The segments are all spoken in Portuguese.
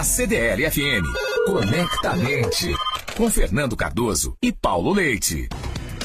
A CDL FM. Conectamente. Com Fernando Cardoso e Paulo Leite.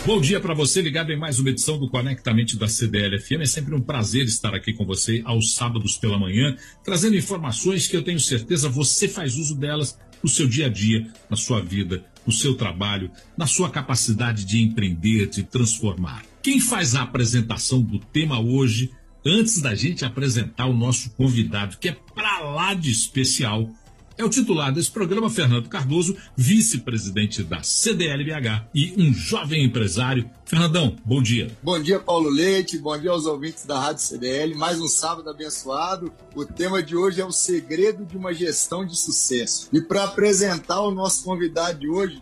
Bom dia para você ligado em mais uma edição do Conectamente da CDL FM. É sempre um prazer estar aqui com você aos sábados pela manhã, trazendo informações que eu tenho certeza você faz uso delas no seu dia a dia, na sua vida, no seu trabalho, na sua capacidade de empreender, de transformar. Quem faz a apresentação do tema hoje, antes da gente apresentar o nosso convidado, que é para lá de especial, é o titular desse programa, Fernando Cardoso, vice-presidente da CDLBH e um jovem empresário. Fernandão, bom dia. Bom dia, Paulo Leite. Bom dia aos ouvintes da Rádio CDL. Mais um sábado abençoado. O tema de hoje é o segredo de uma gestão de sucesso. E para apresentar o nosso convidado de hoje,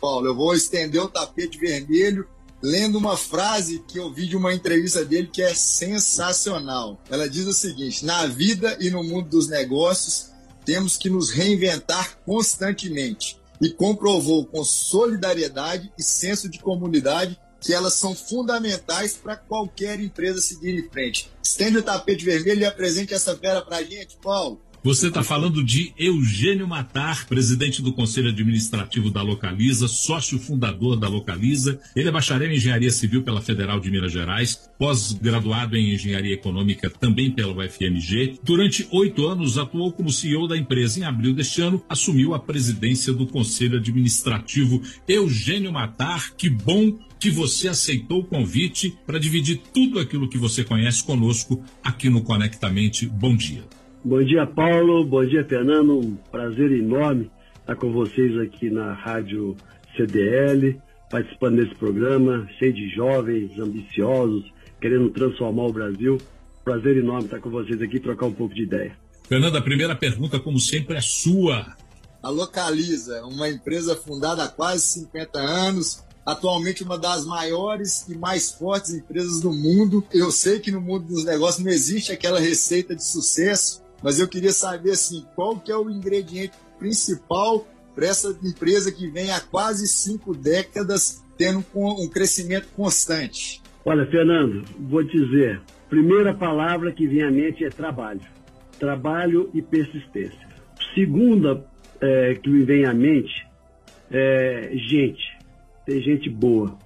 Paulo, eu vou estender o tapete vermelho lendo uma frase que eu vi de uma entrevista dele que é sensacional. Ela diz o seguinte: na vida e no mundo dos negócios, temos que nos reinventar constantemente e comprovou com solidariedade e senso de comunidade que elas são fundamentais para qualquer empresa seguir em frente. Estende o tapete vermelho e apresente essa fera para a gente, Paulo. Você está falando de Eugênio Matar, presidente do Conselho Administrativo da Localiza, sócio fundador da Localiza. Ele é bacharel em Engenharia Civil pela Federal de Minas Gerais, pós-graduado em Engenharia Econômica também pela UFMG. Durante oito anos atuou como CEO da empresa. Em abril deste ano, assumiu a presidência do Conselho Administrativo. Eugênio Matar, que bom que você aceitou o convite para dividir tudo aquilo que você conhece conosco aqui no Conectamente. Bom dia. Bom dia, Paulo. Bom dia, Fernando. Um prazer enorme estar com vocês aqui na Rádio CDL, participando desse programa, cheio de jovens, ambiciosos, querendo transformar o Brasil. Prazer enorme estar com vocês aqui e trocar um pouco de ideia. Fernando, a primeira pergunta, como sempre, é sua. A Localiza, uma empresa fundada há quase 50 anos, atualmente uma das maiores e mais fortes empresas do mundo. Eu sei que no mundo dos negócios não existe aquela receita de sucesso, mas eu queria saber assim, qual que é o ingrediente principal para essa empresa que vem há quase cinco décadas tendo um crescimento constante? Olha, Fernando, vou dizer, primeira palavra que vem à mente é trabalho. Trabalho e persistência. Segunda é, que me vem à mente é gente. Ter gente boa.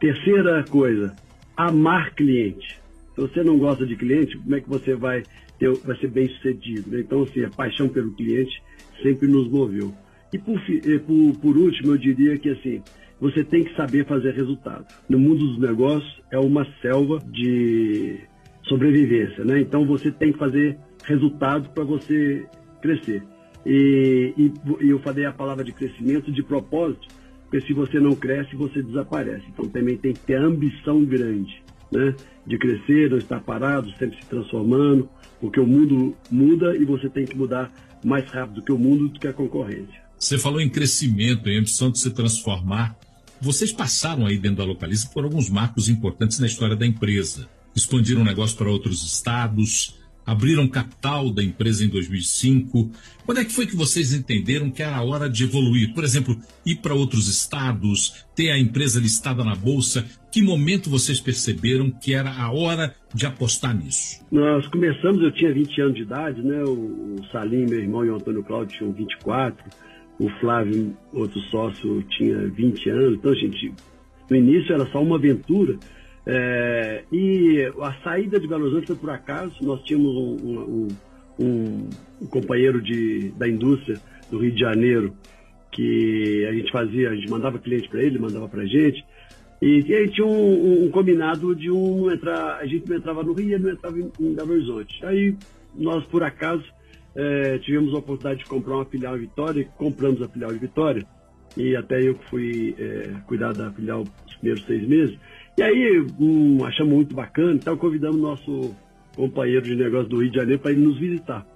Terceira coisa, amar cliente. Se você não gosta de cliente, como é que você vai ter, vai ser bem sucedido. Né? Então, assim, a paixão pelo cliente sempre nos moveu. E por, por, por último, eu diria que assim, você tem que saber fazer resultado. No mundo dos negócios é uma selva de sobrevivência, né? Então você tem que fazer resultado para você crescer. E, e, e, eu falei a palavra de crescimento de propósito, porque se você não cresce, você desaparece. Então também tem que ter ambição grande, né? De crescer, não estar parado, sempre se transformando, porque o mundo muda e você tem que mudar mais rápido que o mundo do que a concorrência. Você falou em crescimento, em ambição de se transformar. Vocês passaram aí dentro da Localiza por alguns marcos importantes na história da empresa. Expandiram o negócio para outros estados, abriram capital da empresa em 2005. Quando é que foi que vocês entenderam que era a hora de evoluir? Por exemplo, ir para outros estados, ter a empresa listada na bolsa. Que momento vocês perceberam que era a hora de apostar nisso? Nós começamos, eu tinha 20 anos de idade, né? O Salim, meu irmão, e o Antônio Cláudio tinham 24. O Flávio, outro sócio, tinha 20 anos. Então, gente, no início era só uma aventura é, e a saída de Belo Horizonte foi por acaso. Nós tínhamos um, um, um, um, companheiro de, da indústria do Rio de Janeiro que a gente fazia, a gente mandava cliente para ele, mandava para a gente. E que tinha um, combinado de um entrar, a gente não entrava no Rio, ele não entrava em, em Belo Horizonte. Aí nós, por acaso, é, tivemos a oportunidade de comprar uma filial em Vitória, compramos a filial de Vitória, e até eu que fui é, cuidar da filial os primeiros seis meses. E aí um, achamos muito bacana, então convidamos nosso companheiro de negócio do Rio de Janeiro para ir nos visitar.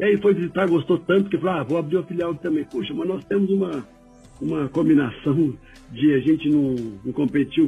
E aí foi visitar, gostou tanto que falou, ah, vou abrir uma filial também. Puxa, mas nós temos uma, uma combinação de a gente não, não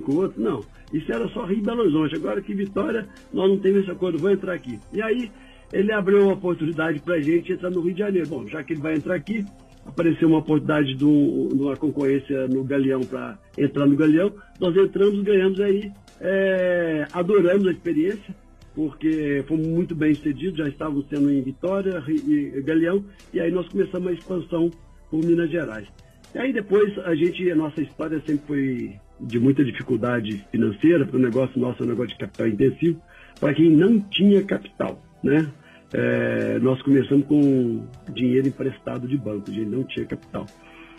com o outro. Não, isso era só Rio Belo Horizonte. Agora que Vitória, nós não temos esse acordo, vou entrar aqui. E aí ele abriu uma oportunidade para a gente entrar no Rio de Janeiro. Bom, já que ele vai entrar aqui, apareceu uma oportunidade de, uma concorrência no Galeão para entrar no Galeão. Nós entramos, ganhamos aí, é, adoramos a experiência. porque fomos muito bem sucedidos, já estávamos sendo em Vitória e Galeão, e aí nós começamos a expansão por Minas Gerais. E aí depois a gente, a nossa história sempre foi de muita dificuldade financeira, para o negócio nosso é um negócio de capital intensivo, para quem não tinha capital, né? É, nós começamos com dinheiro emprestado de banco, a gente não tinha capital.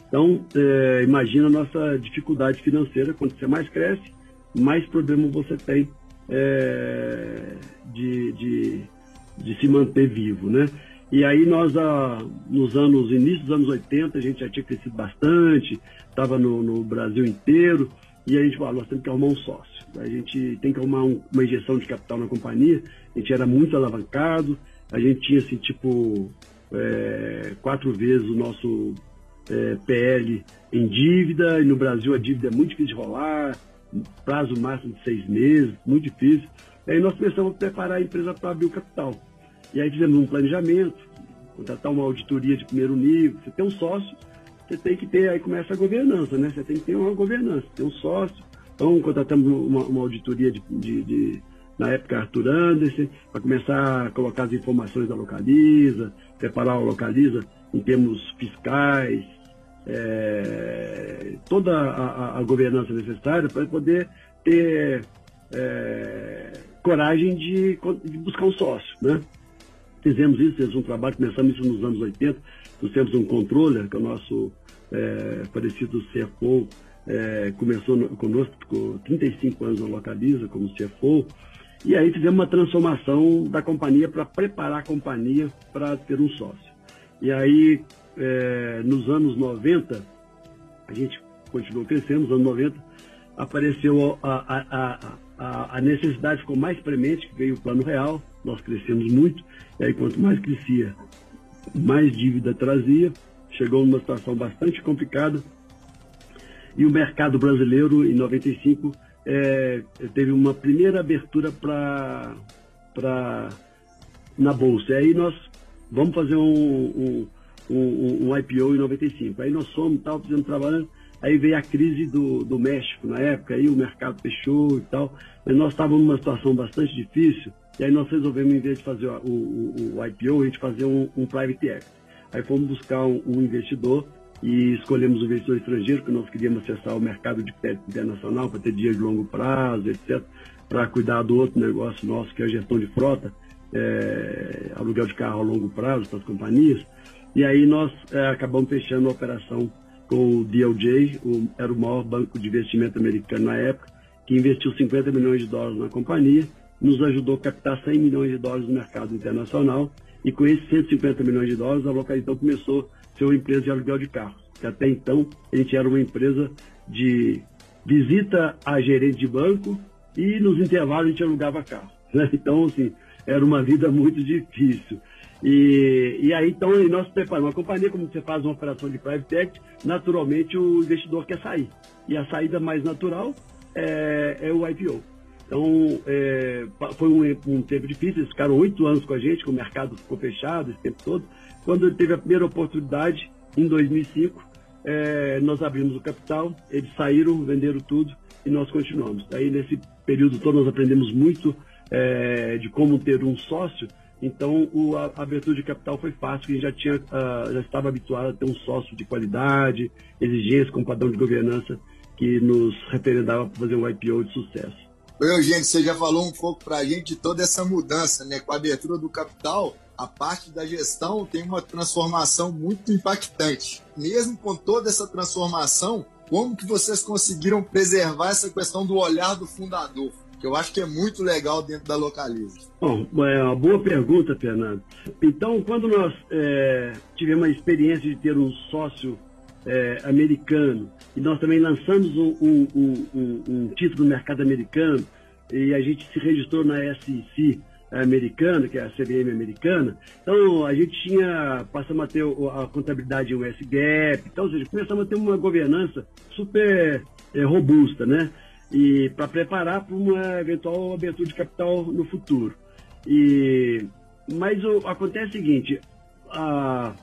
Então, é, imagina a nossa dificuldade financeira, quando você mais cresce, mais problema você tem é, de, de, de, se manter vivo, né? E aí nós, ah, nos anos, início dos anos 80, a gente já tinha crescido bastante, estava no, no, Brasil inteiro, e a gente falou, nós temos que arrumar um sócio. A gente tem que arrumar um, uma injeção de capital na companhia, a gente era muito alavancado, a gente tinha, assim, tipo, é, quatro vezes o nosso é, PL em dívida, e no Brasil a dívida é muito difícil de rolar, prazo máximo de seis meses, muito difícil. Aí nós começamos a preparar a empresa para abrir o capital. E aí fizemos um planejamento, contratar uma auditoria de primeiro nível. Você tem um sócio, você tem que ter, aí começa a governança, né? Você tem que ter uma governança, tem um sócio. Então contratamos uma, uma auditoria de, de, de, na época Arthur Anderson, para começar a colocar as informações da Localiza, preparar a Localiza em termos fiscais, é, toda a, a, governança necessária para poder ter é, coragem de, de, buscar um sócio. Né? Fizemos isso, fizemos um trabalho, começamos isso nos anos 80, nós temos um controller, que é o nosso é, parecido CFO, é, começou no, conosco com 35 anos na Localiza como CFO, e aí fizemos uma transformação da companhia para preparar a companhia para ter um sócio. E aí é, nos anos 90, a gente continuou crescendo, nos anos 90, apareceu a, a, a, a, necessidade, ficou mais premente, que veio o plano real, nós crescemos muito, e aí quanto mais crescia, mais dívida trazia, chegou numa situação bastante complicada, e o mercado brasileiro, em 95, é, teve uma primeira abertura para na bolsa. E aí nós vamos fazer um, um, um, um, IPO em 95. Aí nós somos, tal, fazendo trabalhando. Aí veio a crise do, do México na época, aí o mercado fechou e tal. Mas nós estávamos numa situação bastante difícil. E aí nós resolvemos, em vez de fazer o, o, o IPO, a gente fazer um, um private equity. Aí fomos buscar um, um, investidor e escolhemos um investidor estrangeiro, que nós queríamos acessar o mercado de crédito internacional para ter dinheiro de longo prazo, etc., para cuidar do outro negócio nosso, que é a gestão de frota, é, aluguel de carro a longo prazo para as companhias. E aí nós é, acabamos fechando a operação com o DLJ, o, era o maior banco de investimento americano na época, que investiu 50 milhões de dólares na companhia, nos ajudou a captar 100 milhões de dólares no mercado internacional, e com esses 150 milhões de dólares, a localização começou a ser uma empresa de aluguel de carros. Que até então, a gente era uma empresa de visita a gerente de banco e nos intervalos a gente alugava carro. Né? Então, assim, era uma vida muito difícil. E, e aí, então, nós preparamos uma companhia, como você faz uma operação de private equity, naturalmente o investidor quer sair. E a saída mais natural é, é o IPO. Então, é, foi um, um, tempo difícil, eles ficaram oito anos com a gente, que o mercado ficou fechado esse tempo todo. Quando ele teve a primeira oportunidade, em 2005, é, nós abrimos o capital, eles saíram, venderam tudo e nós continuamos. Aí, nesse período todo, nós aprendemos muito é, de como ter um sócio então, o, a, a, abertura de capital foi fácil, porque já, tinha, uh, já estava habituado a ter um sócio de qualidade, exigência com padrão de governança que nos referendava para fazer um IPO de sucesso. Eugênio, você já falou um pouco para a gente de toda essa mudança, né? Com a abertura do capital, a parte da gestão tem uma transformação muito impactante. Mesmo com toda essa transformação, como que vocês conseguiram preservar essa questão do olhar do fundador? que eu acho que é muito legal dentro da Localiza. Bom, é uma boa pergunta, Fernando. Então, quando nós é, tivemos a experiência de ter um sócio é, americano e nós também lançamos um, um, um, um, título no mercado americano e a gente se registrou na SEC americana, que é a CBM americana, então a gente tinha, passamos a ter a contabilidade US GAAP, então, ou seja, começamos a ter uma governança super é, robusta, né? e para preparar para uma eventual abertura de capital no futuro. E, mas o, acontece o seguinte, a,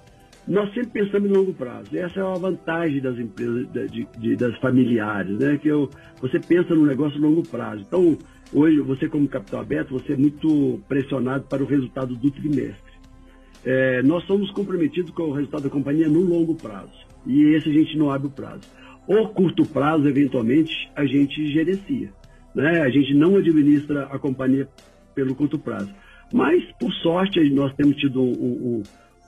nós sempre pensamos em longo prazo. Essa é uma vantagem das empresas, de, de, das familiares, né? Que eu, você pensa no negócio a longo prazo. Então, hoje, você como capital aberto, você é muito pressionado para o resultado do trimestre. É, nós somos comprometidos com o resultado da companhia no longo prazo. E esse a gente não abre o prazo. O curto prazo, eventualmente, a gente gerencia. Né? A gente não administra a companhia pelo curto prazo. Mas, por sorte, nós temos tido um, um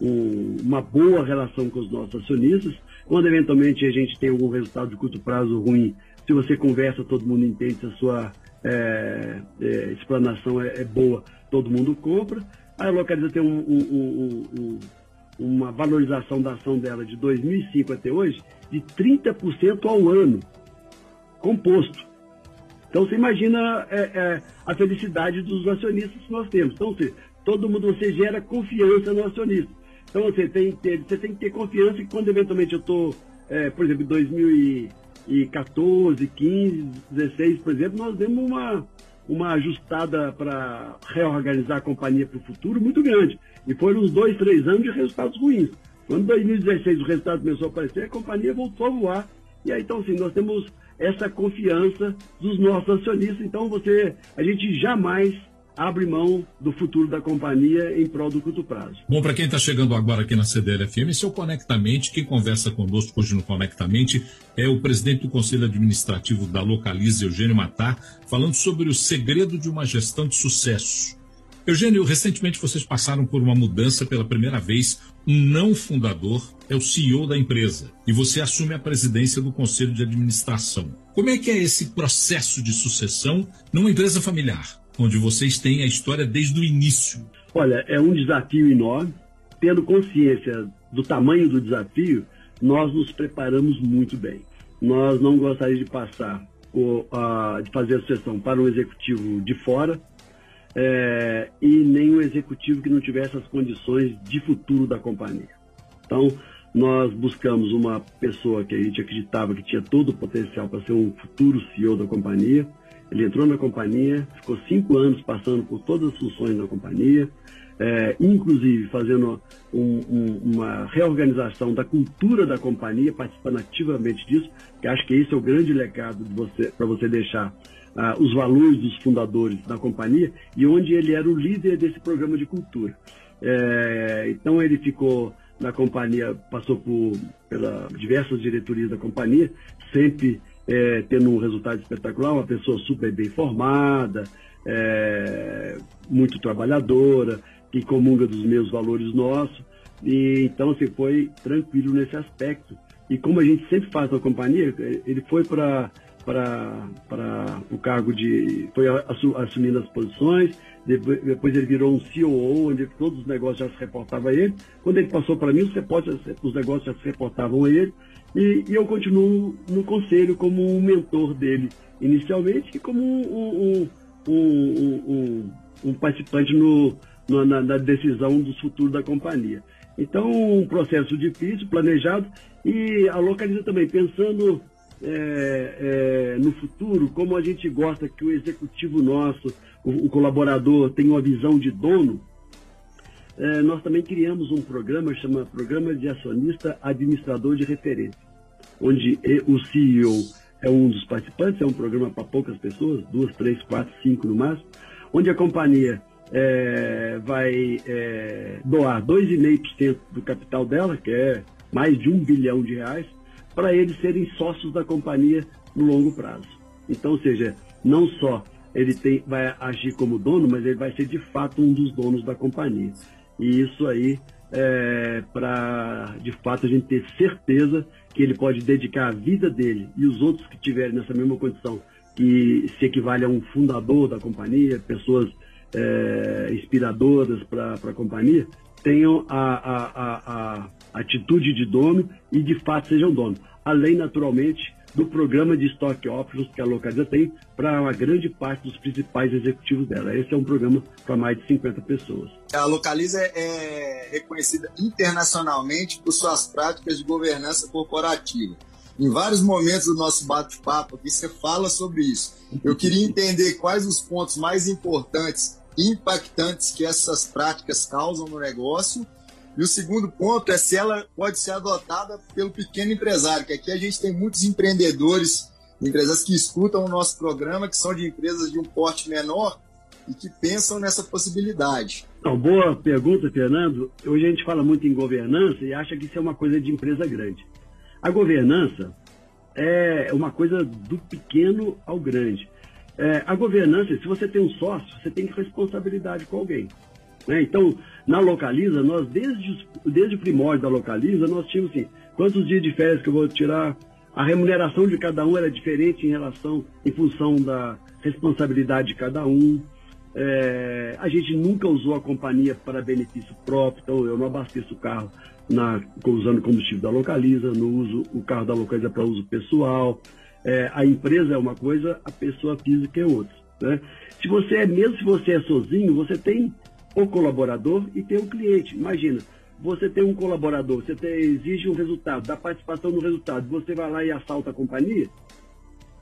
um, uma boa relação com os nossos acionistas. Quando eventualmente a gente tem algum resultado de curto prazo ruim, se você conversa, todo mundo entende, se a sua é, é, explanação é, é, boa, todo mundo compra. A Localiza tem um, um, uma valorização da ação dela de 2005 até hoje de 30% ao ano, composto. Então você imagina é, é, a felicidade dos acionistas que nós temos. Então, você, todo mundo, você gera confiança no acionista. Então você tem que ter, você tem que ter confiança que quando eventualmente eu estou, é, por exemplo, em 2014, 15, 16, por exemplo, nós demos uma, uma ajustada para reorganizar a companhia para o futuro muito grande. E foram uns dois, três anos de resultados ruins. Quando em 2016 o resultado começou a aparecer, a companhia voltou a voar. E aí, então, assim, nós temos essa confiança dos nossos acionistas. Então, você, a gente jamais abre mão do futuro da companhia em prol do curto prazo. Bom, para quem está chegando agora aqui na CDL-FM, esse é o Conectamente. Quem conversa conosco hoje no Conectamente é o presidente do Conselho Administrativo da Localiza, Eugênio Matar, falando sobre o segredo de uma gestão de sucesso. Eugênio, recentemente vocês passaram por uma mudança pela primeira vez. Um não fundador é o CEO da empresa e você assume a presidência do Conselho de Administração. Como é que é esse processo de sucessão numa empresa familiar? Onde vocês têm a história desde o início. Olha, é um desafio enorme. Tendo consciência do tamanho do desafio, nós nos preparamos muito bem. Nós não gostaríamos de passar, de fazer a sucessão para um executivo de fora, é, e nem um executivo que não tivesse as condições de futuro da companhia. Então, nós buscamos uma pessoa que a gente acreditava que tinha todo o potencial para ser um futuro CEO da companhia, ele entrou na companhia, ficou cinco anos passando por todas as funções da companhia, é, inclusive fazendo um, um, uma reorganização da cultura da companhia, participando ativamente disso, que acho que esse é o grande legado para você deixar uh, os valores dos fundadores da companhia e onde ele era o líder desse programa de cultura. É, então ele ficou na companhia, passou por pela diversas diretorias da companhia, sempre é, tendo um resultado espetacular, uma pessoa super bem formada, é, muito trabalhadora, que comunga dos meus valores nossos. E então assim, foi tranquilo nesse aspecto. E como a gente sempre faz na companhia, ele foi para para o cargo de. foi assumindo as posições, depois ele virou um COO, onde todos os negócios já se reportavam a ele. Quando ele passou para mim, os, os negócios já se reportavam a ele. E, e, eu continuo no conselho como um mentor dele inicialmente e como um, um, um, um participante no, no, na, na, decisão do futuro da companhia. Então, um processo difícil, planejado, e a Localiza também, pensando é, é, no futuro, como a gente gosta que o executivo nosso, o, o colaborador, tenha uma visão de dono, é, nós também criamos um programa, chama Programa de Acionista Administrador de Referência, onde o CEO é um dos participantes, é um programa para poucas pessoas, duas, três, quatro, cinco no máximo, onde a companhia é, vai é, doar 2,5% do capital dela, que é mais de um bilhão de reais, para eles serem sócios da companhia no longo prazo. Então, ou seja, não só ele tem, vai agir como dono, mas ele vai ser de fato um dos donos da companhia. E isso aí é para, de fato, a gente ter certeza que ele pode dedicar a vida dele e os outros que tiverem nessa mesma condição, que se equivale a um fundador da companhia, pessoas é, inspiradoras para a companhia, tenham a, a, a, a, atitude de dono e de fato sejam dono. Além, naturalmente, do programa de stock options que a Localiza tem para uma grande parte dos principais executivos dela. Esse é um programa para mais de 50 pessoas. A Localiza é reconhecida internacionalmente por suas práticas de governança corporativa. Em vários momentos do nosso bate-papo aqui, você fala sobre isso. Eu queria entender quais os pontos mais importantes impactantes que essas práticas causam no negócio E o segundo ponto é se ela pode ser adotada pelo pequeno empresário, que aqui a gente tem muitos empreendedores, empresas que escutam o nosso programa, que são de empresas de um porte menor e que pensam nessa possibilidade. Então, boa pergunta, Fernando. Hoje a gente fala muito em governança e acha que isso é uma coisa de empresa grande. A governança é uma coisa do pequeno ao grande. É, a governança, se você tem um sócio, você tem responsabilidade com alguém. Né? Então, na Localiza, nós, desde, desde o primórdio da Localiza, nós tínhamos assim, quantos dias de férias que eu vou tirar, a remuneração de cada um era diferente em relação, em função da responsabilidade de cada um. É, a gente nunca usou a companhia para benefício próprio, então eu não abasteço o carro na, usando combustível da Localiza, não uso o carro da Localiza para uso pessoal. É, a empresa é uma coisa, a pessoa física é outra. Né? Se você é, mesmo se você é sozinho, você tem o colaborador e tem o cliente. Imagina, você tem um colaborador, você tem, exige um resultado, dá participação no resultado, você vai lá e assalta a companhia.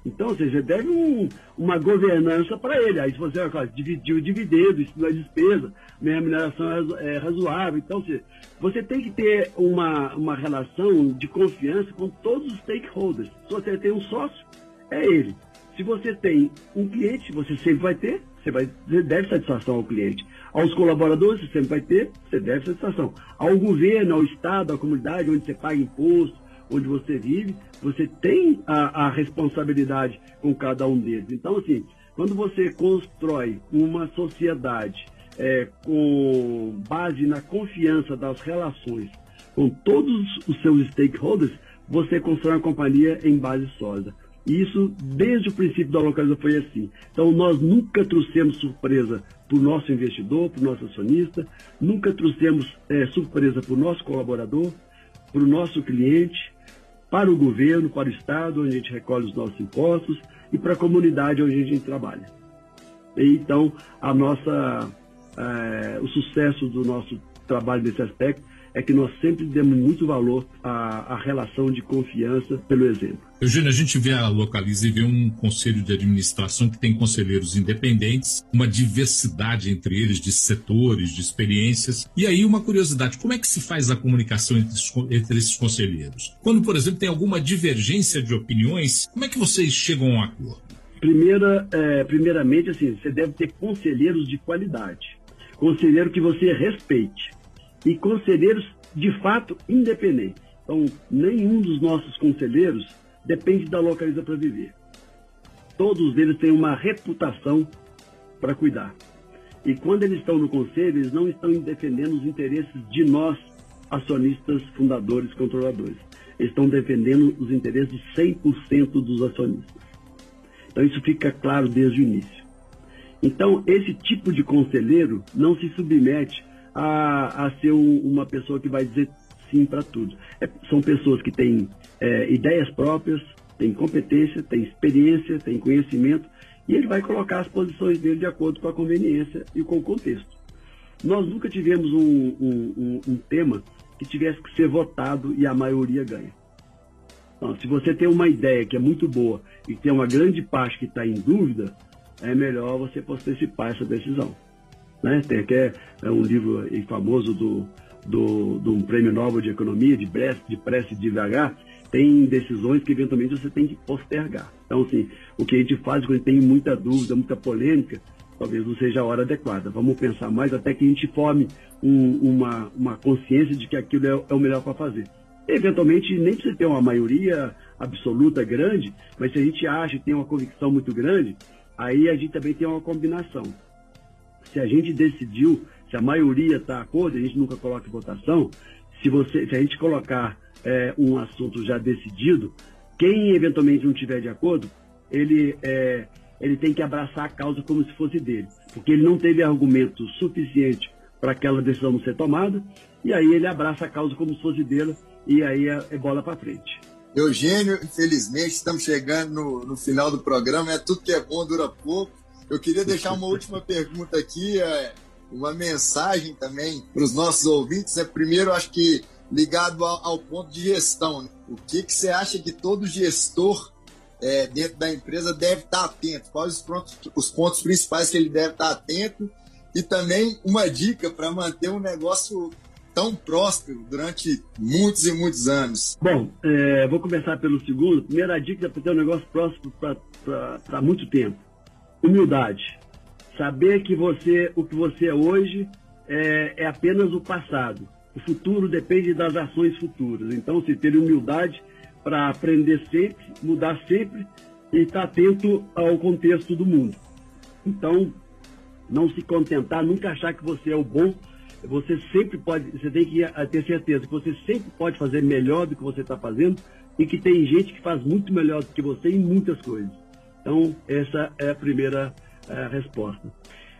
Então, ou seja, deve um, uma governança para ele. Aí, se você vai dividir o dividendo, isso não é despesa, minha remuneração é, razoável. Então, seja, você tem que ter uma, uma relação de confiança com todos os stakeholders. Se você tem um sócio, é ele. Se você tem um cliente, você sempre vai ter, você, vai, você deve satisfação ao cliente. Aos colaboradores, você sempre vai ter, você deve satisfação. Ao governo, ao Estado, à comunidade, onde você paga imposto, onde você vive, você tem a, a responsabilidade com cada um deles. Então, assim, quando você constrói uma sociedade é, com base na confiança das relações com todos os seus stakeholders, você constrói uma companhia em base sólida. E isso, desde o princípio da localização, foi assim. Então, nós nunca trouxemos surpresa para o nosso investidor, para o nosso acionista, nunca trouxemos é, surpresa para o nosso colaborador, para o nosso cliente, para o governo, para o Estado, onde a gente recolhe os nossos impostos, e para a comunidade onde a gente trabalha. E, então, a nossa, é, o sucesso do nosso trabalho nesse aspecto é que nós sempre demos muito valor à, à relação de confiança pelo exemplo. Eugênio, a gente vê a Localiza e vê um conselho de administração que tem conselheiros independentes, uma diversidade entre eles de setores, de experiências. E aí, uma curiosidade: como é que se faz a comunicação entre, entre esses conselheiros? Quando, por exemplo, tem alguma divergência de opiniões, como é que vocês chegam a um acordo? Primeira, é, primeiramente, assim, você deve ter conselheiros de qualidade. Conselheiro que você respeite e conselheiros de fato independentes. Então, nenhum dos nossos conselheiros depende da localiza para viver. Todos eles têm uma reputação para cuidar. E quando eles estão no conselho, eles não estão defendendo os interesses de nós, acionistas, fundadores, controladores. Eles estão defendendo os interesses de 100% dos acionistas. Então, isso fica claro desde o início. Então, esse tipo de conselheiro não se submete a, a ser um, uma pessoa que vai dizer sim para tudo. É, são pessoas que têm é, ideias próprias, têm competência, têm experiência, têm conhecimento, e ele vai colocar as posições dele de acordo com a conveniência e com o contexto. Nós nunca tivemos um, um, um, um tema que tivesse que ser votado e a maioria ganha. Então, se você tem uma ideia que é muito boa e tem uma grande parte que está em dúvida, é melhor você antecipar essa decisão. Né? Tem até é um livro famoso do, do, do prêmio Nobel de Economia, de Prece, de Prece de devagar, tem decisões que eventualmente você tem que postergar. Então, assim, o que a gente faz quando tem muita dúvida, muita polêmica, talvez não seja a hora adequada. Vamos pensar mais até que a gente forme um, uma, uma consciência de que aquilo é, é o melhor para fazer. Eventualmente, nem precisa ter uma maioria absoluta grande, mas se a gente acha que tem uma convicção muito grande, aí a gente também tem uma combinação se a gente decidiu, se a maioria está a acordo, a gente nunca coloca em votação, se, você, se a gente colocar é, um assunto já decidido, quem eventualmente não tiver de acordo, ele, é, ele tem que abraçar a causa como se fosse dele, porque ele não teve argumento suficiente para aquela decisão não ser tomada, e aí ele abraça a causa como se fosse dele, e aí é, é bola para frente. Eugênio, infelizmente estamos chegando no, no final do programa, é tudo que é bom dura pouco. Eu queria deixar uma última pergunta aqui, é, uma mensagem também para os nossos ouvintes. É primeiro, acho que ligado ao, ponto de gestão. Né? O que, que você acha que todo gestor é, dentro da empresa deve estar atento? Quais os pontos, os pontos principais que ele deve estar atento? E também uma dica para manter o negócio tão próspero durante muitos e muitos anos? Bom, é, vou começar pelo segundo. Primeira dica é para ter um negócio próspero para muito tempo. Humildade. Saber que você, o que você é hoje é, é apenas o passado. O futuro depende das ações futuras. Então, se ter humildade para aprender sempre, mudar sempre e estar atento ao contexto do mundo. Então, não se contentar, nunca achar que você é o bom. Você sempre pode, você tem que ter certeza que você sempre pode fazer melhor do que você está fazendo e que tem gente que faz muito melhor do que você em muitas coisas. Então, essa é a primeira é, resposta.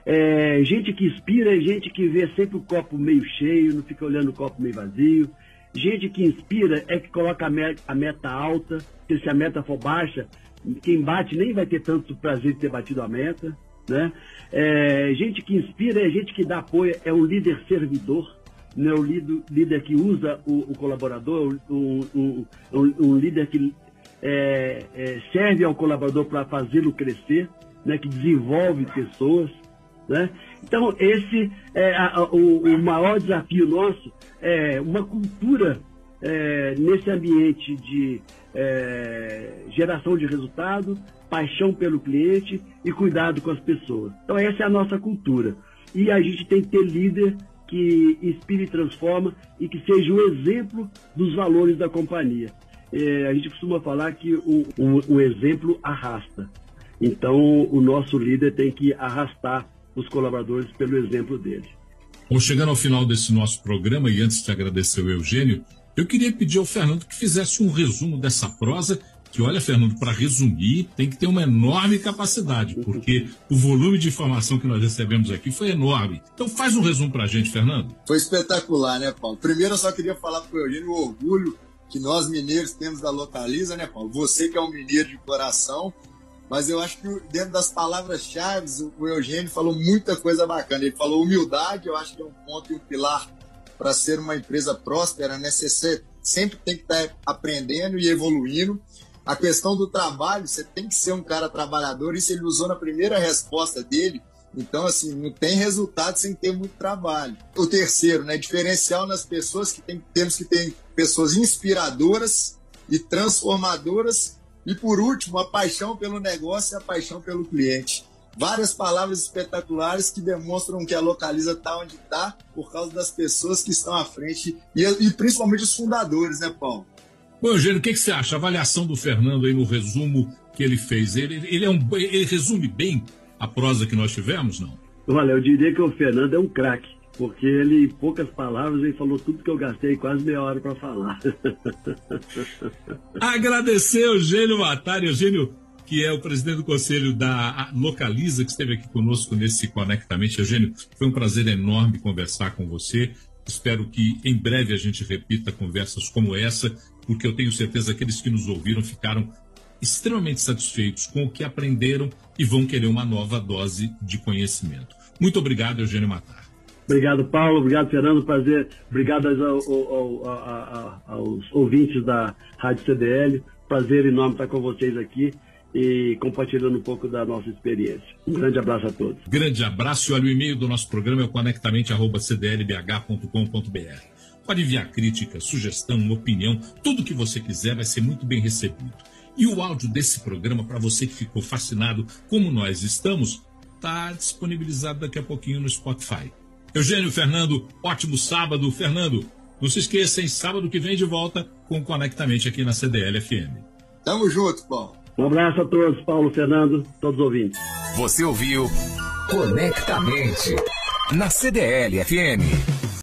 É, gente que inspira é gente que vê sempre o copo meio cheio, não fica olhando o copo meio vazio. Gente que inspira é que coloca a meta, a meta alta, porque se a meta for baixa, quem bate nem vai ter tanto prazer de ter batido a meta. Né? É, gente que inspira é gente que dá apoio, é um líder servidor, não é o líder, que usa o, o colaborador, um, um, líder que é, é, serve ao colaborador para fazê-lo crescer, né? que desenvolve pessoas. Né? Então, esse é a, o, o, maior desafio nosso, é uma cultura é, nesse ambiente de é, geração de resultado, paixão pelo cliente e cuidado com as pessoas. Então, essa é a nossa cultura. E a gente tem que ter líder que inspire e transforma e que seja o exemplo dos valores da companhia. É, a gente costuma falar que o, o, o exemplo arrasta. Então, o nosso líder tem que arrastar os colaboradores pelo exemplo dele. Bom, chegando ao final desse nosso programa, e antes de agradecer o Eugênio, eu queria pedir ao Fernando que fizesse um resumo dessa prosa, que olha, Fernando, para resumir, tem que ter uma enorme capacidade, porque o volume de informação que nós recebemos aqui foi enorme. Então faz um resumo para a gente, Fernando. Foi espetacular, né, Paulo? Primeiro eu só queria falar para o Eugênio o orgulho que nós mineiros temos da Localiza, né, Paulo? Você que é um mineiro de coração, mas eu acho que dentro das palavras-chave, o Eugênio falou muita coisa bacana. Ele falou humildade, eu acho que é um ponto e um pilar para ser uma empresa próspera, né? Você sempre tem que estar tá aprendendo e evoluindo. A questão do trabalho, você tem que ser um cara trabalhador, isso ele usou na primeira resposta dele. Então, assim, não tem resultado sem ter muito trabalho. O terceiro, né? Diferencial nas pessoas que tem, temos que ter pessoas inspiradoras e transformadoras e por último, a paixão pelo negócio e a paixão pelo cliente. Várias palavras espetaculares que demonstram que a Localiza está onde está por causa das pessoas que estão à frente e, e principalmente os fundadores, né, Paulo? Bom, Eugênio, o que, que, você acha? A avaliação do Fernando aí no resumo que ele fez, ele, ele, é um, ele resume bem a prosa que nós tivemos, não? Olha, eu diria que o Fernando é um craque porque ele, em poucas palavras, ele falou tudo que eu gastei quase meia hora para falar. Agradecer Eugênio Matari, Eugênio, que é o presidente do conselho da Localiza, que esteve aqui conosco nesse Conectamente. Eugênio, foi um prazer enorme conversar com você. Espero que em breve a gente repita conversas como essa, porque eu tenho certeza que aqueles que nos ouviram ficaram extremamente satisfeitos com o que aprenderam e vão querer uma nova dose de conhecimento. Muito obrigado, Eugênio Matar. Obrigado, Paulo. Obrigado, Fernando. Prazer. Obrigado aos, aos, aos ouvintes da Rádio CDL. Prazer enorme estar com vocês aqui e compartilhando um pouco da nossa experiência. Um grande abraço a todos. Grande abraço. E olha, o e-mail do nosso programa é o conectamente.cdlbh.com.br. Pode enviar crítica, sugestão, opinião, tudo que você quiser vai ser muito bem recebido. E o áudio desse programa, para você que ficou fascinado como nós estamos, está disponibilizado daqui a pouquinho no Spotify. Eugênio Fernando, ótimo sábado. Fernando, não se esqueça, em sábado que vem de volta com Conectamente aqui na CDL FM. Tamo junto, Paulo. Um abraço a todos, Paulo, Fernando, todos os ouvintes. Você ouviu Conectamente na CDL FM.